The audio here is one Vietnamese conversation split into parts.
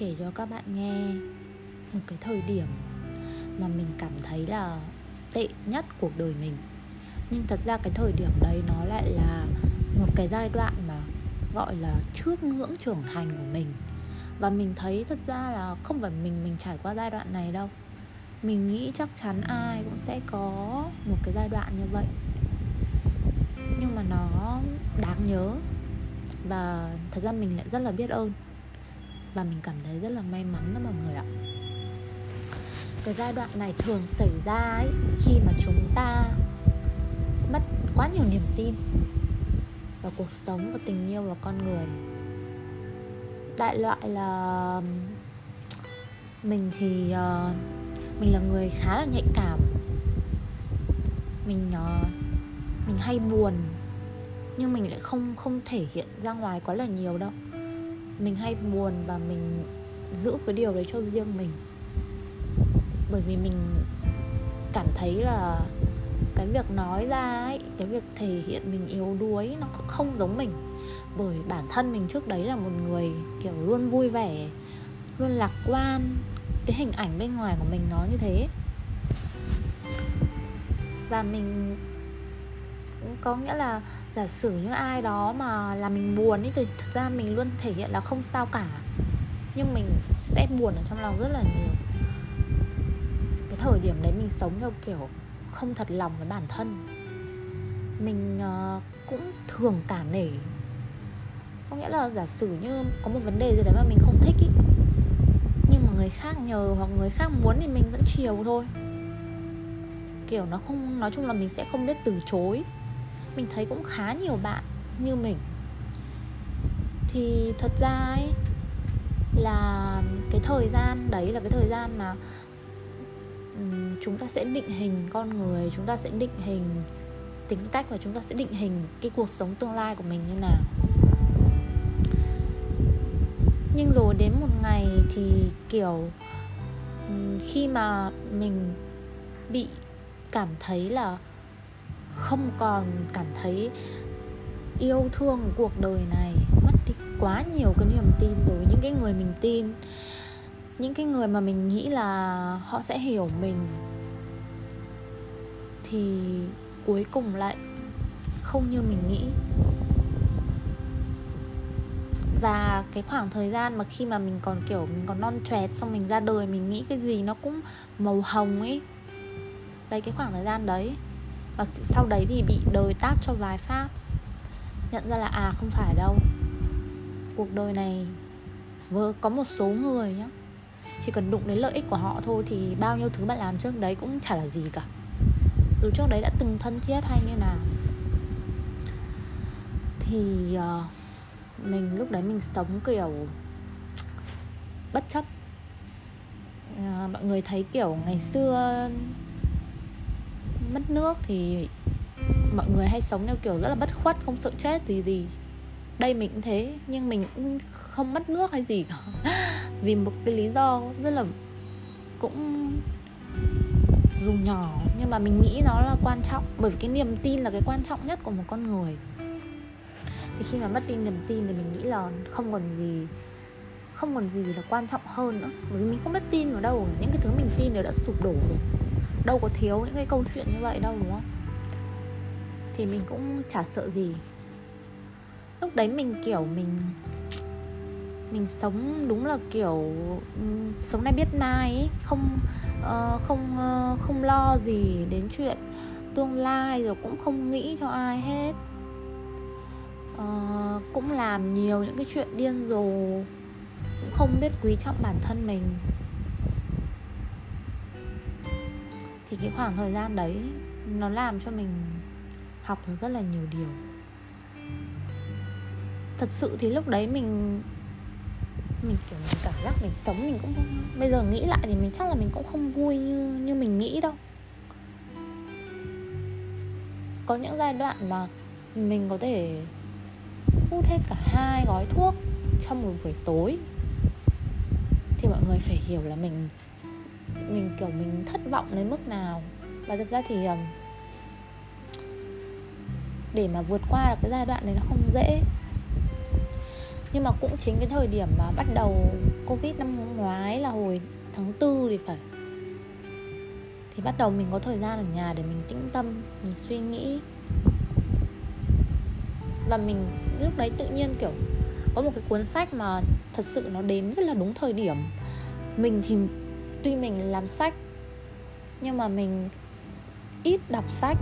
kể cho các bạn nghe một cái thời điểm mà mình cảm thấy là tệ nhất cuộc đời mình. Nhưng thật ra cái thời điểm đấy nó lại là một cái giai đoạn mà gọi là trước ngưỡng trưởng thành của mình. Và mình thấy thật ra là không phải mình mình trải qua giai đoạn này đâu. Mình nghĩ chắc chắn ai cũng sẽ có một cái giai đoạn như vậy. Nhưng mà nó đáng nhớ và thật ra mình lại rất là biết ơn và mình cảm thấy rất là may mắn đó mọi người ạ. Cái giai đoạn này thường xảy ra ấy khi mà chúng ta mất quá nhiều niềm tin vào cuộc sống và tình yêu và con người. Đại loại là mình thì uh, mình là người khá là nhạy cảm. Mình uh, mình hay buồn nhưng mình lại không không thể hiện ra ngoài quá là nhiều đâu mình hay buồn và mình giữ cái điều đấy cho riêng mình. Bởi vì mình cảm thấy là cái việc nói ra ấy, cái việc thể hiện mình yếu đuối nó không giống mình. Bởi bản thân mình trước đấy là một người kiểu luôn vui vẻ, luôn lạc quan, cái hình ảnh bên ngoài của mình nó như thế. Và mình có nghĩa là giả sử như ai đó mà làm mình buồn ấy thì thật ra mình luôn thể hiện là không sao cả. Nhưng mình sẽ buồn ở trong lòng rất là nhiều. Cái thời điểm đấy mình sống theo kiểu không thật lòng với bản thân. Mình ờ, cũng thường cả nể. Có nghĩa là giả sử như có một vấn đề gì đấy mà mình không thích ý, nhưng mà người khác nhờ hoặc người khác muốn thì mình vẫn chiều thôi. Kiểu nó không, nói chung là mình sẽ không biết từ chối mình thấy cũng khá nhiều bạn như mình. Thì thật ra ấy, là cái thời gian đấy là cái thời gian mà chúng ta sẽ định hình con người, chúng ta sẽ định hình tính cách và chúng ta sẽ định hình cái cuộc sống tương lai của mình như nào. Nhưng rồi đến một ngày thì, kiểu khi mà mình bị cảm thấy là không còn cảm thấy yêu thương cuộc đời này. Mất đi quá nhiều cái niềm tin rồi những cái người mình tin. Những cái người mà mình nghĩ là họ sẽ hiểu mình. Thì cuối cùng lại không như mình nghĩ. Và cái khoảng thời gian mà khi mà mình còn, kiểu, mình còn non trẻ xong mình ra đời, mình nghĩ cái gì nó cũng màu hồng ấy. Đấy, cái khoảng thời gian đấy và sau đấy thì bị đời tát cho vài phát nhận ra là à không phải đâu. Cuộc đời này vừa có một số người nhá chỉ cần đụng đến lợi ích của họ thôi thì bao nhiêu thứ bạn làm trước đấy cũng chả là gì cả. Dù trước đấy đã từng thân thiết hay như nào. Thì uh, mình lúc đấy mình sống kiểu bất chấp. Uh, mọi người thấy kiểu ngày xưa mất nước thì mọi người hay sống theo kiểu rất là bất khuất, không sợ chết gì gì. Đây mình cũng thế, nhưng mình cũng không mất nước hay gì cả. Vì một cái lý do rất là cũng dù nhỏ, nhưng mà mình nghĩ nó là quan trọng. Bởi vì cái niềm tin là cái quan trọng nhất của một con người. Thì khi mà mất đi niềm tin thì mình nghĩ là không còn gì, không còn gì là quan trọng hơn nữa. Bởi vì mình không biết tin vào đâu, những cái thứ mình tin đều đã sụp đổ rồi đâu có thiếu những cái câu chuyện như vậy đâu đúng không? Thì mình cũng chả sợ gì. Lúc đấy mình kiểu mình mình sống đúng là kiểu sống nay biết mai ấy không uh, không uh, không lo gì đến chuyện tương lai rồi cũng không nghĩ cho ai hết. Uh, cũng làm nhiều những cái chuyện điên rồ cũng không biết quý trọng bản thân mình. Thì cái khoảng thời gian đấy, nó làm cho mình học được rất là nhiều điều. Thật sự thì lúc đấy mình mình, kiểu, mình cảm giác mình sống mình cũng bây giờ nghĩ lại thì mình chắc là mình cũng không vui như như mình nghĩ đâu. Có những giai đoạn mà mình có thể hút hết cả hai gói thuốc trong một buổi tối, thì mọi người phải hiểu là mình mình, kiểu, mình thất vọng đến mức nào. Và thật ra thì để mà vượt qua được cái giai đoạn này nó không dễ. Nhưng mà cũng chính cái thời điểm mà bắt đầu covid năm ngoái là hồi tháng tư thì phải. Thì bắt đầu mình có thời gian ở nhà để mình tĩnh tâm, mình suy nghĩ. Và mình lúc đấy tự nhiên, kiểu, có một cái cuốn sách mà thật sự nó đến rất là đúng thời điểm. Mình thì tuy mình làm sách nhưng mà mình ít đọc sách.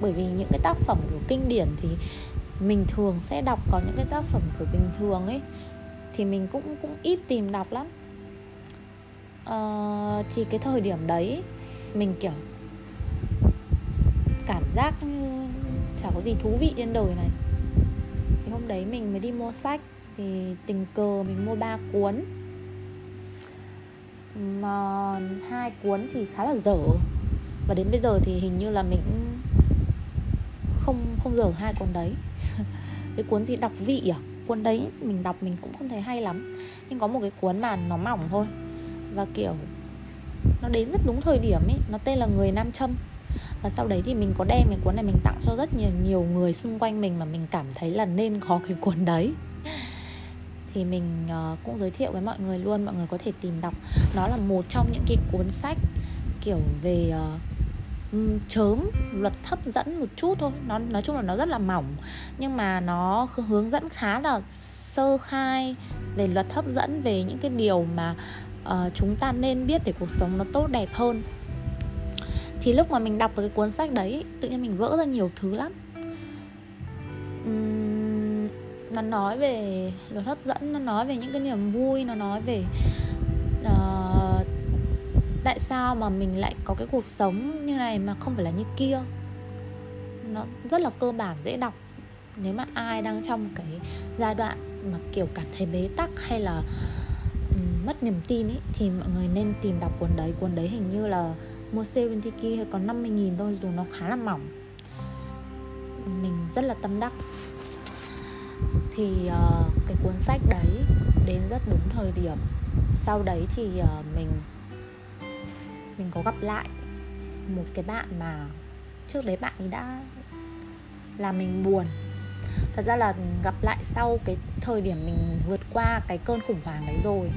Bởi vì những cái tác phẩm của kinh điển thì mình thường sẽ đọc có những cái tác phẩm của bình thường ấy thì mình cũng cũng ít tìm đọc lắm. Uh, thì cái thời điểm đấy mình kiểu cảm giác như chả có gì thú vị trên đời này. Thì hôm đấy mình mới đi mua sách thì tình cờ mình mua ba cuốn mà hai cuốn thì khá là dở. Và đến bây giờ thì hình như là mình không không dở hai cuốn đấy. Cái cuốn gì đọc vị à? Cuốn đấy mình đọc mình cũng không thấy hay lắm. Nhưng có một cái cuốn mà nó mỏng thôi. Và kiểu, nó đến rất đúng thời điểm ấy. Nó tên là người nam châm. Và sau đấy thì mình có đem cái cuốn này mình tặng cho rất nhiều nhiều người xung quanh mình mà mình cảm thấy là nên có cái cuốn đấy thì mình uh, cũng giới thiệu với mọi người luôn mọi người có thể tìm đọc. Nó là một trong những cái cuốn sách kiểu về uh, chớm luật hấp dẫn một chút thôi. Nó nói chung là nó rất là mỏng nhưng mà nó hướng dẫn khá là sơ khai về luật hấp dẫn về những cái điều mà uh, chúng ta nên biết để cuộc sống nó tốt đẹp hơn. Thì lúc mà mình đọc cái cuốn sách đấy tự nhiên mình vỡ ra nhiều thứ lắm. Uhm, nó nói về luật hấp dẫn nó nói về những cái niềm vui nó nói về uh, tại sao mà mình lại có cái cuộc sống như này mà không phải là như kia. Nó rất là cơ bản dễ đọc. Nếu mà ai đang trong cái giai đoạn mà kiểu cảm thấy bế tắc hay là um, mất niềm tin ấy thì mọi người nên tìm đọc cuốn đấy. Cuốn đấy hình như là mua sale bên Tiki hay có 50 nghìn thôi dù nó khá là mỏng. Mình rất là tâm đắc thì uh, cái cuốn sách đấy đến rất đúng thời điểm. Sau đấy thì uh, mình mình có gặp lại một cái bạn mà trước đấy bạn ấy đã làm mình buồn. Thật ra là gặp lại sau cái thời điểm mình vượt qua cái cơn khủng hoảng đấy rồi.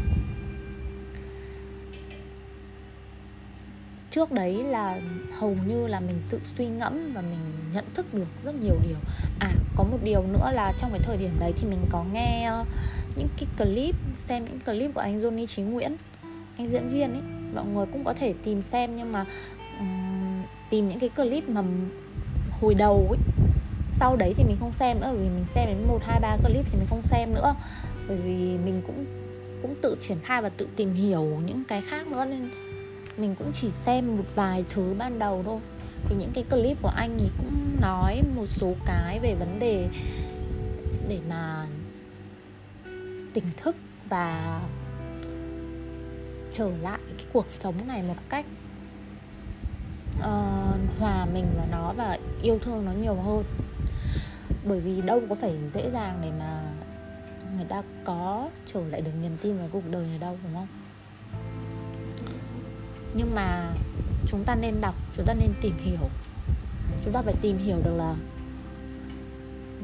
Trước đấy là hầu như là mình tự suy ngẫm và mình nhận thức được rất nhiều điều. À có một điều nữa là trong cái thời điểm đấy thì mình có nghe ờ, những cái clip xem những clip của anh Johnny Chí Nguyễn anh diễn viên ấy. Mọi người cũng có thể tìm xem nhưng mà um, tìm những cái clip mà hồi đầu ấy. Sau đấy thì mình không xem nữa vì mình xem đến một hai ba clip thì mình không xem nữa. Bởi vì mình cũng cũng tự triển khai và tự tìm hiểu những cái khác nữa nên mình cũng chỉ xem một vài thứ ban đầu thôi. Thì những cái clip của anh ấy cũng nói một số cái về vấn đề để mà tỉnh thức và trở lại cái cuộc sống này một cách uh, hòa mình vào nó và yêu thương nó nhiều hơn. Bởi vì đâu có phải dễ dàng để mà người ta có trở lại được niềm tin vào cuộc đời này đâu đúng không? Nhưng mà chúng ta nên đọc, chúng ta nên tìm hiểu. Chúng ta phải tìm hiểu được là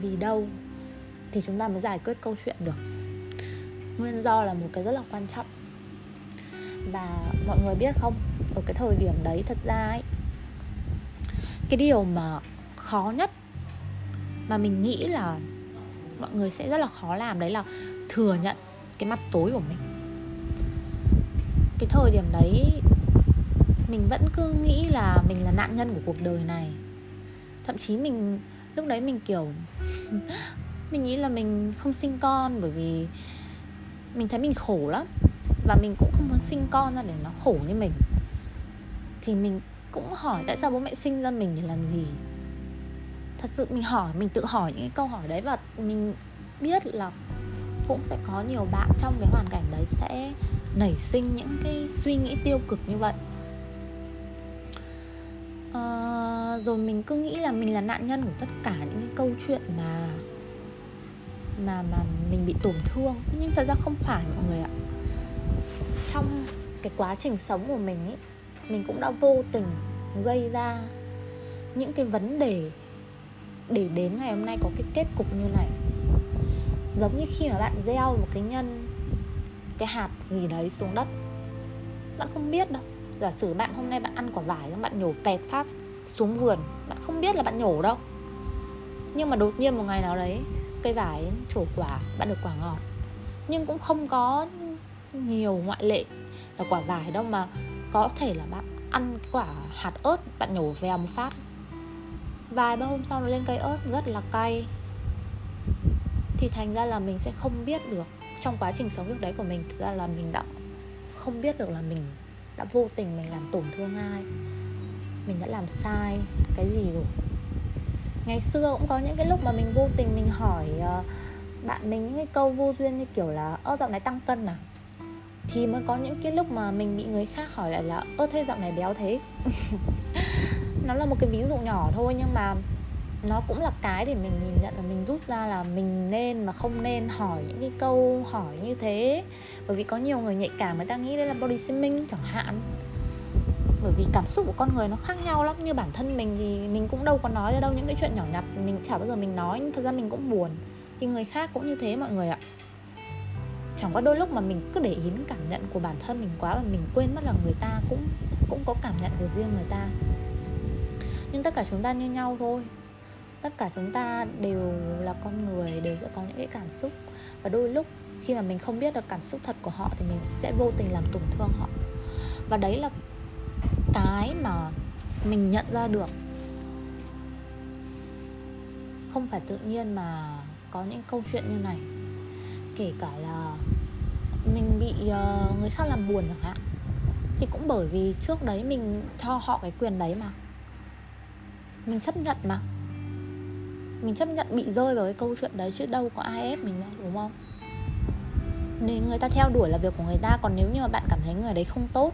vì đâu thì chúng ta mới giải quyết câu chuyện được. Nguyên do là một cái rất là quan trọng. Và mọi người biết không, ở cái thời điểm đấy thật ra ấy, cái điều mà khó nhất mà mình nghĩ là mọi người sẽ rất là khó làm đấy là thừa nhận cái mặt tối của mình. Cái thời điểm đấy mình vẫn cứ nghĩ là mình là nạn nhân của cuộc đời này. Thậm chí mình, lúc đấy mình kiểu, mình nghĩ là mình không sinh con bởi vì mình thấy mình khổ lắm. Và mình cũng không muốn sinh con ra để nó khổ như mình. Thì mình cũng hỏi tại sao bố mẹ sinh ra mình để làm gì? Thật sự mình hỏi, mình tự hỏi những cái câu hỏi đấy và mình biết là cũng sẽ có nhiều bạn trong cái hoàn cảnh đấy sẽ nảy sinh những cái suy nghĩ tiêu cực như vậy à, rồi mình cứ nghĩ là mình là nạn nhân của tất cả những cái câu chuyện mà mà mà mình bị tổn thương. Nhưng thật ra không phải mọi người ạ. Trong cái quá trình sống của mình ấy mình cũng đã vô tình gây ra những cái vấn đề để đến ngày hôm nay có cái kết cục như này. Giống như khi mà bạn gieo một cái nhân cái hạt gì đấy xuống đất. Bạn không biết đâu giả sử bạn hôm nay bạn ăn quả vải, bạn nhổ pẹt phát xuống vườn, bạn không biết là bạn nhổ đâu. Nhưng mà đột nhiên một ngày nào đấy, cây vải trổ quả, bạn được quả ngọt. Nhưng cũng không có nhiều ngoại lệ là quả vải đâu mà có thể là bạn ăn quả hạt ớt, bạn nhổ vèo một phát. Vài ba hôm sau nó lên cây ớt, rất là cay. Thì thành ra là mình sẽ không biết được trong quá trình sống lúc đấy của mình, thực ra là mình đã không biết được là mình đã vô tình mình làm tổn thương ai. Mình đã làm sai cái gì rồi. Ngày xưa cũng có những cái lúc mà mình vô tình mình hỏi ờ, bạn mình những cái câu vô duyên như kiểu là, ơ, dạo này tăng cân à? Thì mới có những cái lúc mà mình bị người khác hỏi lại là, ơ, thế dạo này béo thế? Nó là một cái ví dụ nhỏ thôi nhưng mà nó cũng là cái để mình nhìn nhận và mình rút ra là mình nên mà không nên hỏi những cái câu hỏi như thế. Bởi vì có nhiều người nhạy cảm, người ta nghĩ đây là body shaming chẳng hạn. Bởi vì cảm xúc của con người nó khác nhau lắm. Như bản thân mình thì mình cũng đâu có nói ra đâu những cái chuyện nhỏ nhặt. Mình chả bao giờ mình nói, nhưng thật ra mình cũng buồn. Thì người khác cũng như thế mọi người ạ. Chẳng có đôi lúc mà mình cứ để ý đến cảm nhận của bản thân mình quá và mình quên mất là người ta cũng cũng có cảm nhận của riêng người ta. Nhưng tất cả chúng ta như nhau thôi tất cả chúng ta đều là con người, đều sẽ có những cái cảm xúc. Và đôi lúc khi mà mình không biết được cảm xúc thật của họ thì mình sẽ vô tình làm tổn thương họ. Và đấy là cái mà mình nhận ra được. Không phải tự nhiên mà có những câu chuyện như này. Kể cả là mình bị ờ, người khác làm buồn chẳng hạn, thì cũng bởi vì trước đấy mình cho họ cái quyền đấy mà. Mình chấp nhận mà mình chấp nhận bị rơi vào cái câu chuyện đấy chứ đâu có ai ép mình đâu, đúng không? Nên người ta theo đuổi là việc của người ta, còn nếu như mà bạn cảm thấy người đấy không tốt,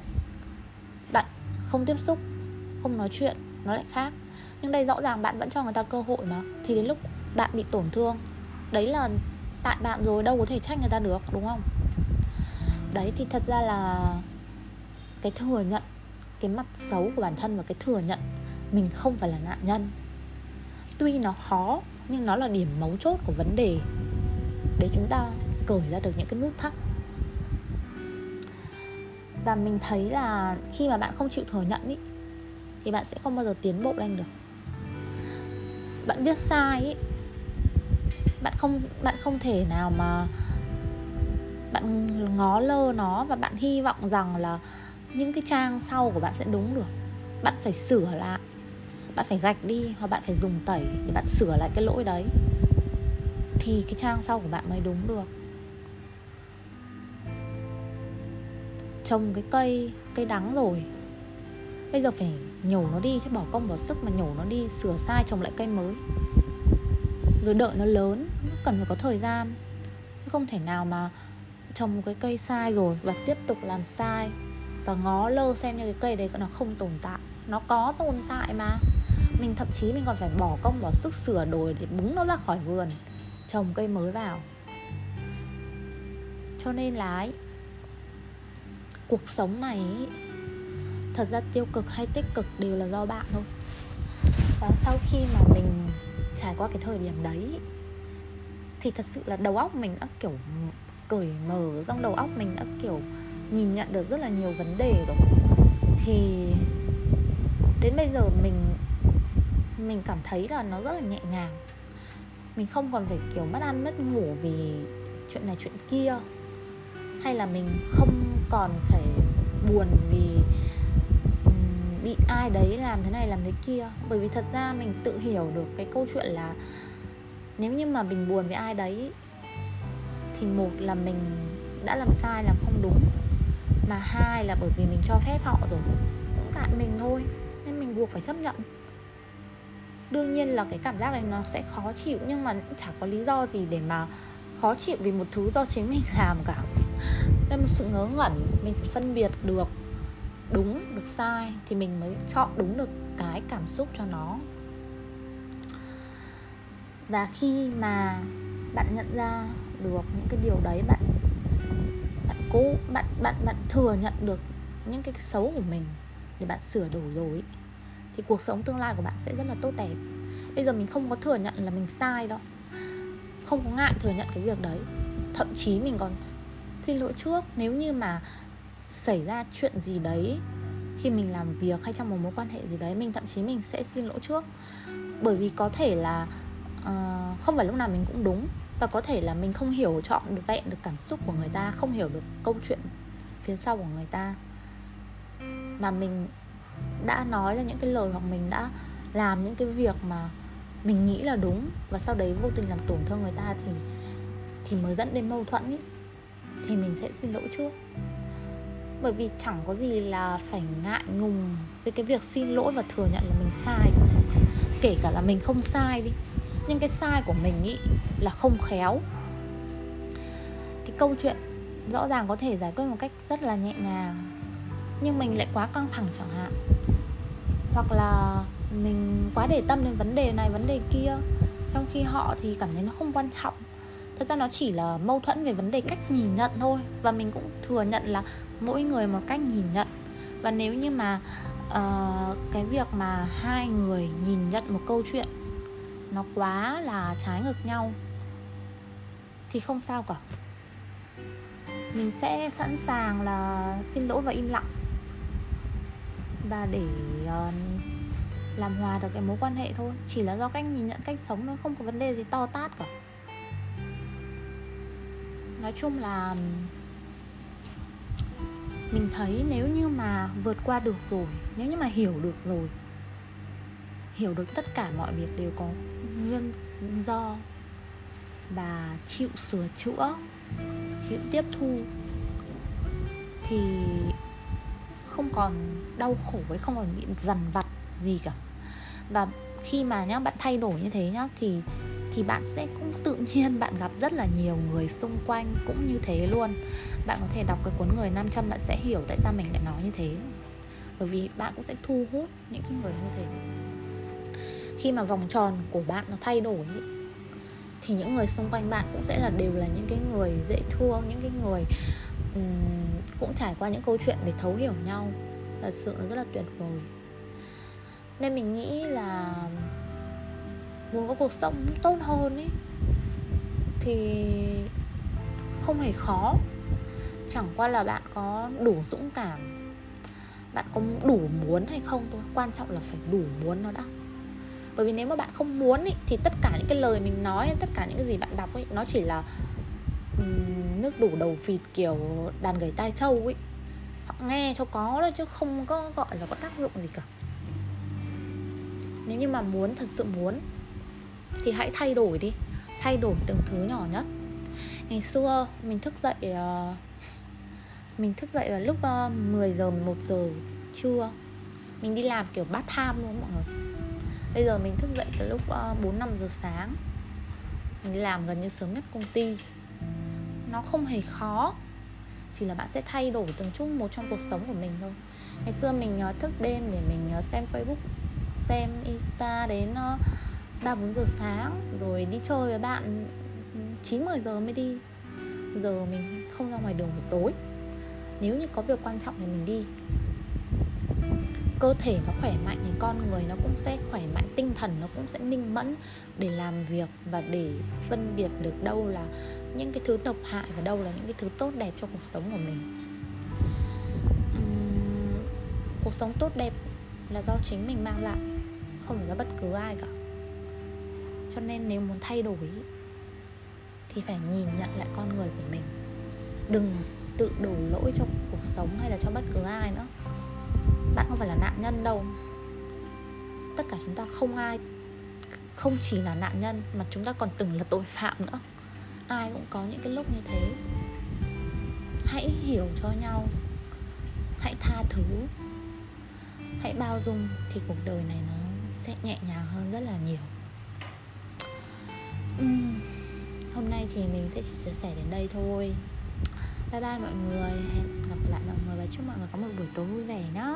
bạn không tiếp xúc, không nói chuyện, nó lại khác. Nhưng đây rõ ràng bạn vẫn cho người ta cơ hội mà, thì đến lúc bạn bị tổn thương, đấy là tại bạn rồi, đâu có thể trách người ta được, đúng không? Đấy, thì thật ra là cái thừa nhận, cái mặt xấu của bản thân và cái thừa nhận mình không phải là nạn nhân tuy nó khó nhưng nó là điểm mấu chốt của vấn đề để chúng ta cởi ra được những cái nút thắt. Và mình thấy là khi mà bạn không chịu thừa nhận ý, thì bạn sẽ không bao giờ tiến bộ lên được. Bạn viết sai ý, bạn không bạn không thể nào mà bạn ngó lơ nó và bạn hy vọng rằng là những cái trang sau của bạn sẽ đúng được. Bạn phải sửa lại bạn phải gạch đi hoặc bạn phải dùng tẩy để bạn sửa lại cái lỗi đấy. Thì cái trang sau của bạn mới đúng được. Trồng cái cây cây đắng rồi. Bây giờ phải nhổ nó đi chứ bỏ công bỏ sức mà nhổ nó đi, sửa sai, trồng lại cây mới. Rồi đợi nó lớn cần phải có thời gian. Chứ không thể nào mà trồng một cái cây sai rồi và tiếp tục làm sai và ngó lơ xem như cái cây đấy nó không tồn tại. Nó có tồn tại mà mình thậm chí mình còn phải bỏ công bỏ sức sửa đồi để búng nó ra khỏi vườn. Trồng cây mới vào. Cho nên là ấy, cuộc sống này ấy, thật ra tiêu cực hay tích cực đều là do bạn thôi. Và sau khi mà mình trải qua cái thời điểm đấy thì thật sự là đầu óc mình đã kiểu cởi mở trong đầu óc mình đã kiểu nhìn nhận được rất là nhiều vấn đề rồi. Thì đến bây giờ mình mình cảm thấy là nó rất là nhẹ nhàng. Mình không còn phải kiểu mất ăn, mất ngủ vì chuyện này, chuyện kia. Hay là mình không còn phải buồn vì bị ai đấy làm thế này, làm thế kia. Bởi vì thật ra mình tự hiểu được cái câu chuyện là nếu như mà mình buồn với ai đấy, thì một là mình đã làm sai, làm không đúng, mà hai là bởi vì mình cho phép họ rồi. Cũng tại mình thôi, nên mình buộc phải chấp nhận đương nhiên là cái cảm giác này nó sẽ khó chịu, nhưng mà cũng chẳng có lý do gì để mà khó chịu vì một thứ do chính mình làm cả. Đây một sự ngớ ngẩn, mình phải phân biệt được đúng, được sai thì mình mới chọn đúng được cái cảm xúc cho nó. Và khi mà bạn nhận ra được những cái điều đấy, bạn bạn cố, bạn bạn bạn thừa nhận được những cái xấu của mình để bạn sửa đổi rồi thì cuộc sống tương lai của bạn sẽ rất là tốt đẹp. Bây giờ mình không có thừa nhận là mình sai đâu. Không có ngại thừa nhận cái việc đấy. Thậm chí mình còn xin lỗi trước nếu như mà xảy ra chuyện gì đấy khi mình làm việc hay trong một mối quan hệ gì đấy mình thậm chí mình sẽ xin lỗi trước. Bởi vì có thể là uh, không phải lúc nào mình cũng đúng. Và có thể là mình không hiểu chọn được vẹn được cảm xúc của người ta không hiểu được câu chuyện phía sau của người ta. Mà mình đã nói ra những cái lời hoặc mình đã làm những cái việc mà mình nghĩ là đúng và sau đấy vô tình làm tổn thương người ta thì thì mới dẫn đến mâu thuẫn ý, thì mình sẽ xin lỗi trước. Bởi vì chẳng có gì là phải ngại ngùng với cái việc xin lỗi và thừa nhận là mình sai kể cả là mình không sai đi, nhưng cái sai của mình ý là không khéo. Cái câu chuyện rõ ràng có thể giải quyết một cách rất là nhẹ nhàng, nhưng mình lại quá căng thẳng chẳng hạn hoặc là mình quá để tâm đến vấn đề này vấn đề kia trong khi họ thì cảm thấy nó không quan trọng. Thật ra nó chỉ là mâu thuẫn về vấn đề cách nhìn nhận thôi và mình cũng thừa nhận là mỗi người một cách nhìn nhận. Và nếu như mà uh, cái việc mà hai người nhìn nhận một câu chuyện nó quá là trái ngược nhau thì không sao cả. Mình sẽ sẵn sàng là xin lỗi và im lặng và để uh, làm hòa được cái mối quan hệ thôi. Chỉ là do cách nhìn nhận cách sống nó không có vấn đề gì to tát cả. Nói chung là mình thấy nếu như mà vượt qua được rồi nếu như mà hiểu được rồi hiểu được tất cả mọi việc đều có nguyên do và chịu sửa chữa chịu tiếp thu thì không còn đau khổ với không còn bị dằn vặt gì cả. Và khi mà nhá bạn thay đổi như thế nhá thì thì bạn sẽ cũng tự nhiên bạn gặp rất là nhiều người xung quanh cũng như thế luôn. Bạn có thể đọc cái cuốn người 500 bạn sẽ hiểu tại sao mình lại nói như thế. Bởi vì bạn cũng sẽ thu hút những cái người như thế. Khi mà vòng tròn của bạn nó thay đổi ý, thì những người xung quanh bạn cũng sẽ là đều là những cái người dễ thương những cái người um, cũng trải qua những câu chuyện để thấu hiểu nhau. Thật sự nó rất là tuyệt vời. Nên mình nghĩ là muốn có cuộc sống tốt hơn ấy thì không hề khó. Chẳng qua là bạn có đủ dũng cảm bạn có đủ muốn hay không thôi. Quan trọng là phải đủ muốn nó đã. Bởi vì nếu mà bạn không muốn ý, thì tất cả những cái lời mình nói tất cả những cái gì bạn đọc ấy nó chỉ là nước đủ đầu vịt kiểu đàn gầy tai trâu ấy. Họ nghe cho có thôi chứ không có gọi là có tác dụng gì cả. Nếu như mà muốn thật sự muốn thì hãy thay đổi đi. Thay đổi từng thứ nhỏ nhất. Ngày xưa mình thức dậy uh, mình thức dậy vào lúc ờ, uh, 10 giờ 11 giờ trưa. Mình đi làm kiểu bát tham luôn mọi người. Bây giờ mình thức dậy từ lúc uh, 4 5 giờ sáng. Mình đi làm gần như sớm nhất công ty nó không hề khó. Chỉ là bạn sẽ thay đổi từng chút một trong cuộc sống của mình thôi. Ngày xưa mình ờ, thức đêm để mình ờ, xem facebook, xem insta đến ờ, ba bốn giờ sáng, rồi đi chơi với bạn ừ, chín mười giờ mới đi. Giờ mình không ra ngoài đường buổi tối. Nếu như có việc quan trọng thì mình đi cơ thể nó khỏe mạnh thì con người nó cũng sẽ khỏe mạnh tinh thần nó cũng sẽ minh mẫn để làm việc và để phân biệt được đâu là những cái thứ độc hại và đâu là những cái thứ tốt đẹp cho cuộc sống của mình. Uhm, cuộc sống tốt đẹp là do chính mình mang lại không phải do bất cứ ai cả. Cho nên nếu muốn thay đổi thì phải nhìn nhận lại con người của mình. Đừng tự đổ lỗi cho cuộc sống hay là cho bất cứ ai nữa bạn không phải là nạn nhân đâu. Tất cả chúng ta không ai không chỉ là nạn nhân mà chúng ta còn từng là tội phạm nữa. Ai cũng có những cái lúc như thế. Hãy hiểu cho nhau. Hãy tha thứ. Hãy bao dung thì cuộc đời này nó sẽ nhẹ nhàng hơn rất là nhiều. Uhm, hôm nay thì mình sẽ chỉ chia sẻ đến đây thôi. Bye bye mọi người. Hẹn gặp lại mọi người và chúc mọi người có một buổi tối vui vẻ nhé